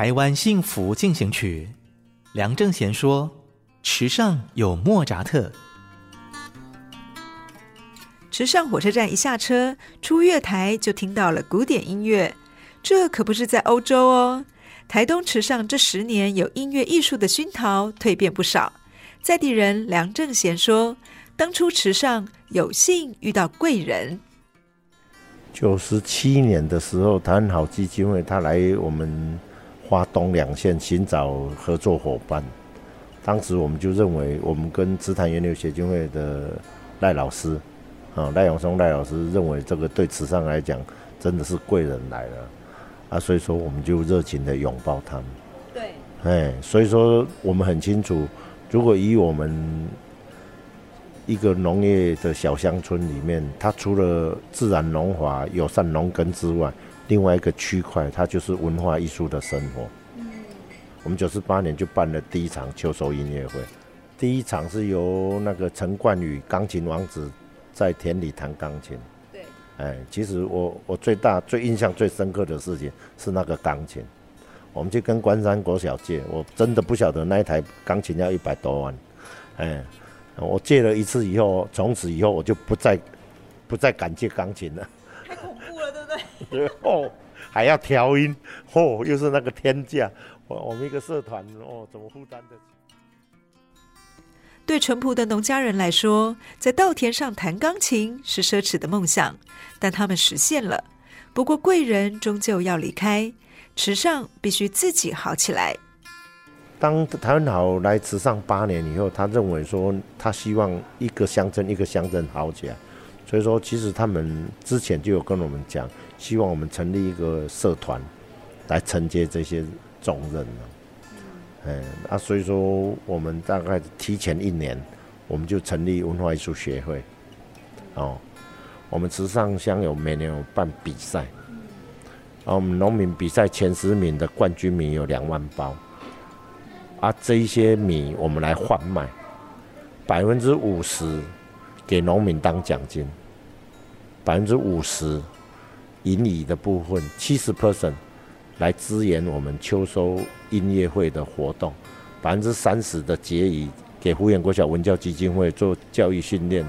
台湾幸福进行曲，梁正贤说：“池上有莫扎特。”池上火车站一下车，出月台就听到了古典音乐。这可不是在欧洲哦，台东池上这十年有音乐艺术的熏陶，蜕变不少。在地人梁正贤说：“当初池上有幸遇到贵人。九十七年的时候，台湾好基金会他来我们。”花东两县寻找合作伙伴，当时我们就认为，我们跟紫檀源流协进会的赖老师，啊赖永松赖老师认为这个对慈善来讲真的是贵人来了，啊，所以说我们就热情的拥抱他们。对，哎，所以说我们很清楚，如果以我们一个农业的小乡村里面，它除了自然农法、友善农耕之外，另外一个区块，它就是文化艺术的生活。嗯，我们九十八年就办了第一场秋收音乐会，第一场是由那个陈冠宇钢琴王子在田里弹钢琴。对，哎，其实我我最大最印象最深刻的事情是那个钢琴，我们去跟关山国小借，我真的不晓得那一台钢琴要一百多万。哎，我借了一次以后，从此以后我就不再不再敢借钢琴了。哦，还要调音，哦，又是那个天价，我我们一个社团哦，怎么负担得起？对淳朴的农家人来说，在稻田上弹钢琴是奢侈的梦想，但他们实现了。不过贵人终究要离开，池上必须自己好起来。当台湾好来池上八年以后，他认为说，他希望一个乡镇一个乡镇好起来。所以说，其实他们之前就有跟我们讲，希望我们成立一个社团，来承接这些重任了。嗯，啊，所以说我们大概提前一年，我们就成立文化艺术协会。哦，我们慈上乡有每年有办比赛，啊，我们农民比赛前十名的冠军米有两万包，啊，这一些米我们来换卖，百分之五十给农民当奖金。百分之五十盈余的部分，七十 percent 来支援我们秋收音乐会的活动，百分之三十的结余给福源国小文教基金会做教育训练。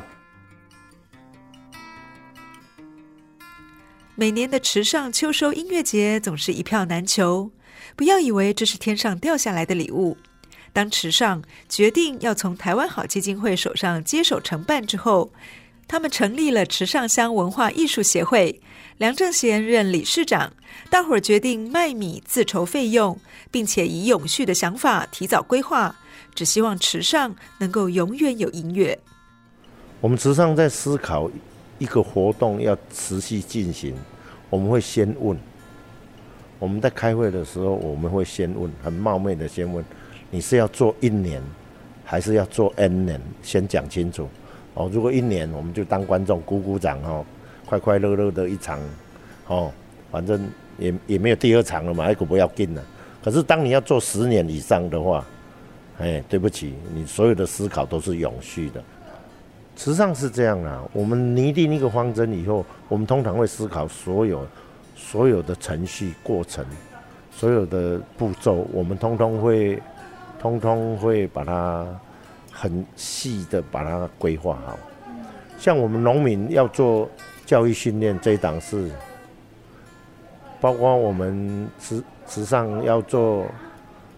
每年的池上秋收音乐节总是一票难求，不要以为这是天上掉下来的礼物。当池上决定要从台湾好基金会手上接手承办之后，他们成立了池上乡文化艺术协会，梁正贤任理事长。大伙儿决定卖米自筹费用，并且以永续的想法提早规划，只希望池上能够永远有音乐。我们池上在思考一个活动要持续进行，我们会先问。我们在开会的时候，我们会先问，很冒昧的先问：你是要做一年，还是要做 N 年？先讲清楚。哦，如果一年我们就当观众鼓鼓掌哦，快快乐乐的一场，哦，反正也也没有第二场了嘛，那个不要紧了。可是当你要做十年以上的话，哎，对不起，你所有的思考都是永续的。实际上是这样啊，我们拟定一个方针以后，我们通常会思考所有所有的程序过程，所有的步骤，我们通通会通通会把它。很细的把它规划好，像我们农民要做教育训练这一档事，包括我们池池上要做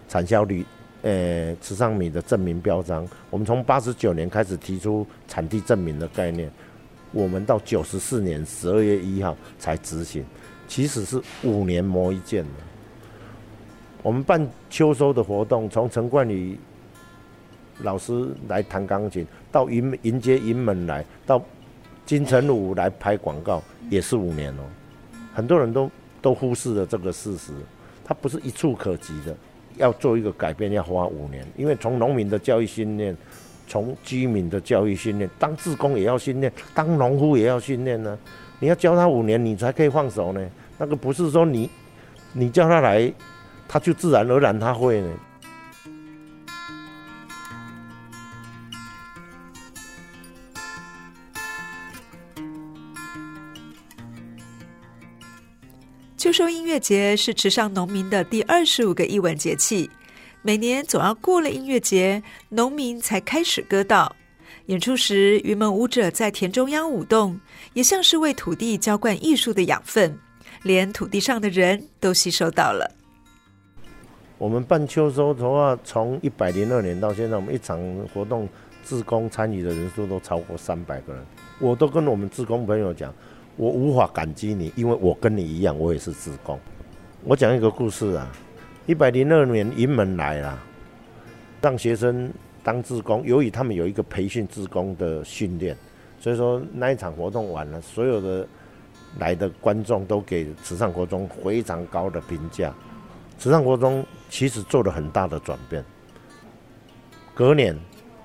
产销率，呃，池上米的证明标章，我们从八十九年开始提出产地证明的概念，我们到九十四年十二月一号才执行，其实是五年磨一剑的。我们办秋收的活动，从陈冠宇老师来弹钢琴，到迎迎接迎门来，到金城武来拍广告，也是五年哦。很多人都都忽视了这个事实，它不是一触可及的。要做一个改变，要花五年，因为从农民的教育训练，从居民的教育训练，当志工也要训练，当农夫也要训练呢。你要教他五年，你才可以放手呢。那个不是说你你叫他来，他就自然而然他会呢。秋收音乐节是池上农民的第二十五个艺文节气，每年总要过了音乐节，农民才开始歌道。演出时，云门舞者在田中央舞动，也像是为土地浇灌艺术的养分，连土地上的人都吸收到了。我们办秋收的话，从一百零二年到现在，我们一场活动，自工参与的人数都超过三百个人。我都跟我们自工朋友讲。我无法感激你，因为我跟你一样，我也是志工。我讲一个故事啊，一百零二年迎门来了，让学生当志工。由于他们有一个培训志工的训练，所以说那一场活动完了，所有的来的观众都给慈善国中非常高的评价。慈善国中其实做了很大的转变。隔年，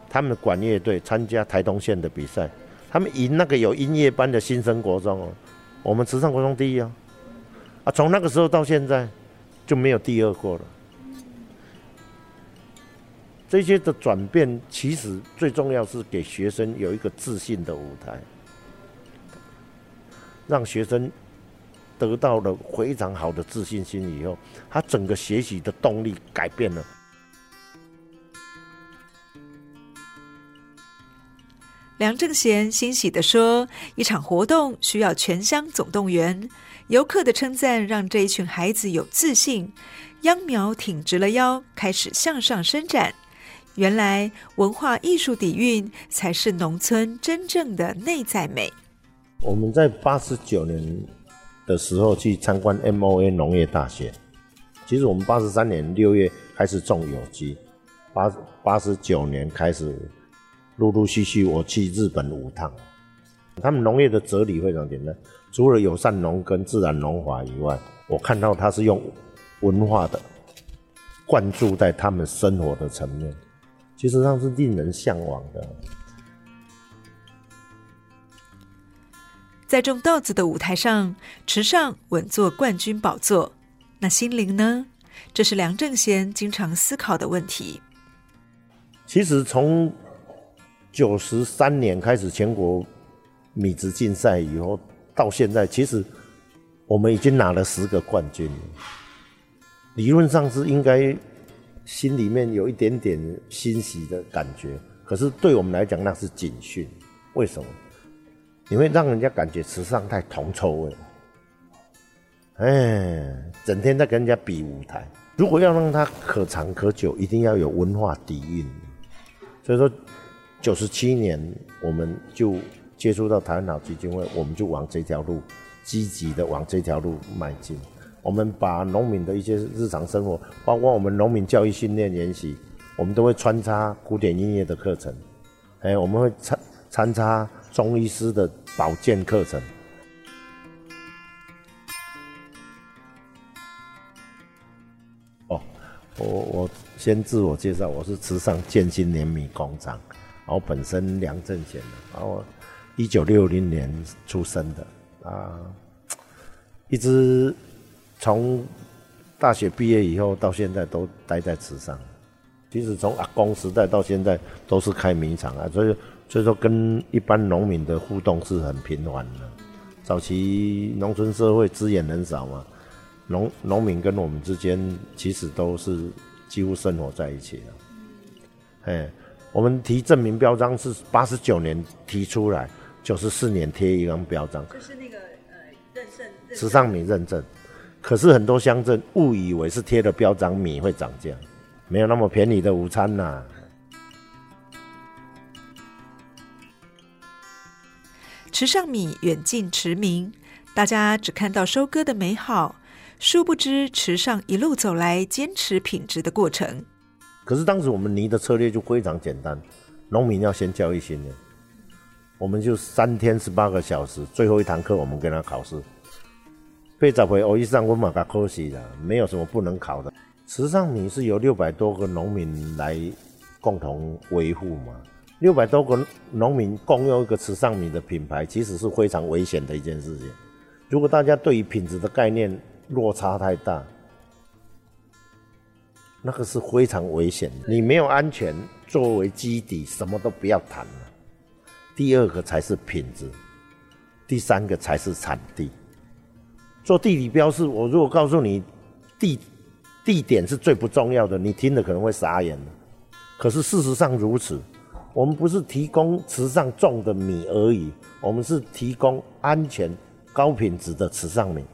他们管乐队参加台东县的比赛。他们赢那个有音乐班的新生国中哦，我们慈善国中第一啊，啊，从那个时候到现在就没有第二过了。这些的转变，其实最重要是给学生有一个自信的舞台，让学生得到了非常好的自信心以后，他整个学习的动力改变了。梁正贤欣喜地说：“一场活动需要全乡总动员，游客的称赞让这一群孩子有自信，秧苗挺直了腰，开始向上伸展。原来文化艺术底蕴才是农村真正的内在美。”我们在八十九年的时候去参观 MOA 农业大学，其实我们八十三年六月开始种有机，八八十九年开始。陆陆续续，我去日本五趟。他们农业的哲理非常简单，除了友善农耕、自然农法以外，我看到他是用文化的灌注在他们生活的层面，其实上是令人向往的。在种稻子的舞台上，池上稳坐冠军宝座，那心灵呢？这是梁正贤经常思考的问题。其实从九十三年开始全国米质竞赛以后，到现在，其实我们已经拿了十个冠军。理论上是应该心里面有一点点欣喜的感觉，可是对我们来讲那是警讯。为什么？你会让人家感觉时尚太铜臭味。哎，整天在跟人家比舞台。如果要让它可长可久，一定要有文化底蕴。所以说。九十七年，我们就接触到台湾脑基金会，我们就往这条路积极的往这条路迈进。我们把农民的一些日常生活，包括我们农民教育训练研习，我们都会穿插古典音乐的课程，哎，我们会参参差中医师的保健课程。哦，我我先自我介绍，我是慈善建新碾米工厂。然后本身梁正贤，然后一九六零年出生的啊，一直从大学毕业以后到现在都待在池上。其实从阿公时代到现在都是开米厂啊，所以所以说跟一般农民的互动是很频繁的。早期农村社会资源很少嘛，农农民跟我们之间其实都是几乎生活在一起的，哎。我们提证明标章是八十九年提出来，九十四年贴一张标章，就是那个呃认证，池上米认证，可是很多乡镇误以为是贴了标章，米会涨价，没有那么便宜的午餐呐、啊。池上米远近驰名，大家只看到收割的美好，殊不知池上一路走来坚持品质的过程。可是当时我们泥的策略就非常简单，农民要先教育训练，我们就三天十八个小时，最后一堂课我们跟他考试。被找回我以上，我马嘎可惜了，没有什么不能考的。池上米是由六百多个农民来共同维护嘛。六百多个农民共用一个池上米的品牌，其实是非常危险的一件事情。如果大家对于品质的概念落差太大，那个是非常危险的。你没有安全作为基底，什么都不要谈了。第二个才是品质，第三个才是产地。做地理标示，我如果告诉你地地点是最不重要的，你听了可能会傻眼。可是事实上如此。我们不是提供池上种的米而已，我们是提供安全、高品质的池上米。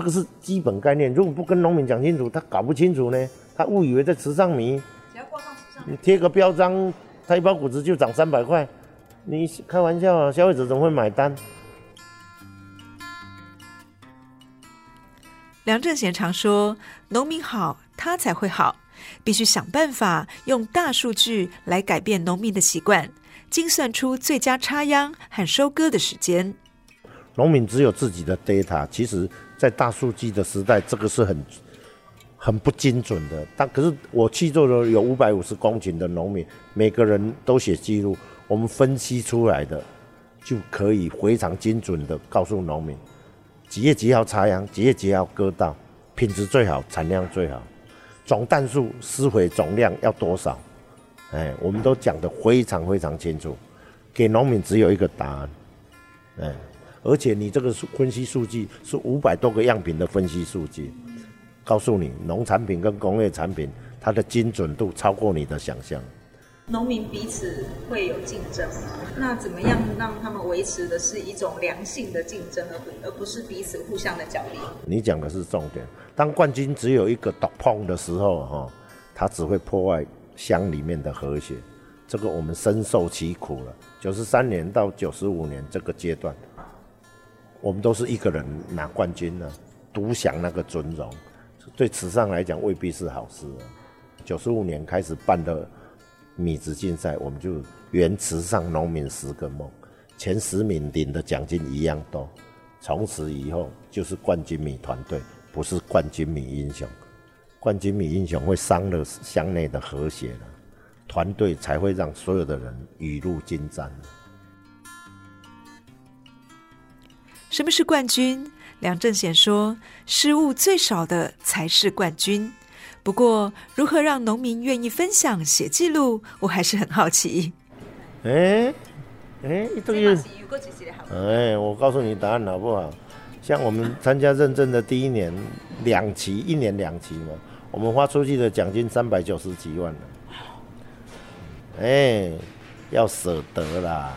这个是基本概念。如果不跟农民讲清楚，他搞不清楚呢，他误以为在池上米，只要挂上池上米，你贴个标章，他一包谷子就涨三百块，你开玩笑啊？消费者怎么会买单？梁正贤常说：“农民好，他才会好。”必须想办法用大数据来改变农民的习惯，精算出最佳插秧和收割的时间。农民只有自己的 data，其实，在大数据的时代，这个是很很不精准的。但可是我去做了有五百五十公顷的农民，每个人都写记录，我们分析出来的就可以非常精准的告诉农民几月几号插秧，几月几号割稻，品质最好，产量最好。总氮数、施肥总量要多少？哎，我们都讲得非常非常清楚，给农民只有一个答案。哎，而且你这个分析数据是五百多个样品的分析数据，告诉你农产品跟工业产品它的精准度超过你的想象。农民彼此会有竞争，那怎么样让他们维持的是一种良性的竞争，而不而不是彼此互相的角力？你讲的是重点。当冠军只有一个独碰的时候，哈，它只会破坏乡里面的和谐。这个我们深受其苦了。九十三年到九十五年这个阶段，我们都是一个人拿冠军呢，独享那个尊荣，对池上来讲未必是好事。九十五年开始办的米子竞赛，我们就圆池上农民十个梦，前十名领的奖金一样多，从此以后就是冠军米团队。不是冠军米英雄，冠军米英雄会伤了乡内的和谐了，团队才会让所有的人雨露均沾。什么是冠军？梁正贤说：失误最少的才是冠军。不过，如何让农民愿意分享、写记录，我还是很好奇。哎哎，这个，哎，我告诉你答案好不好？像我们参加认证的第一年，两期，一年两期嘛，我们花出去的奖金三百九十几万了。哎，要舍得啦！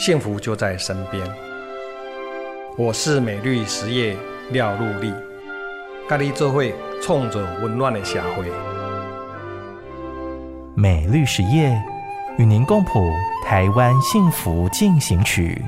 幸福就在身边。我是美绿实业廖禄立，咖喱做会创造温暖的社会。美绿实业与您共谱台湾幸福进行曲。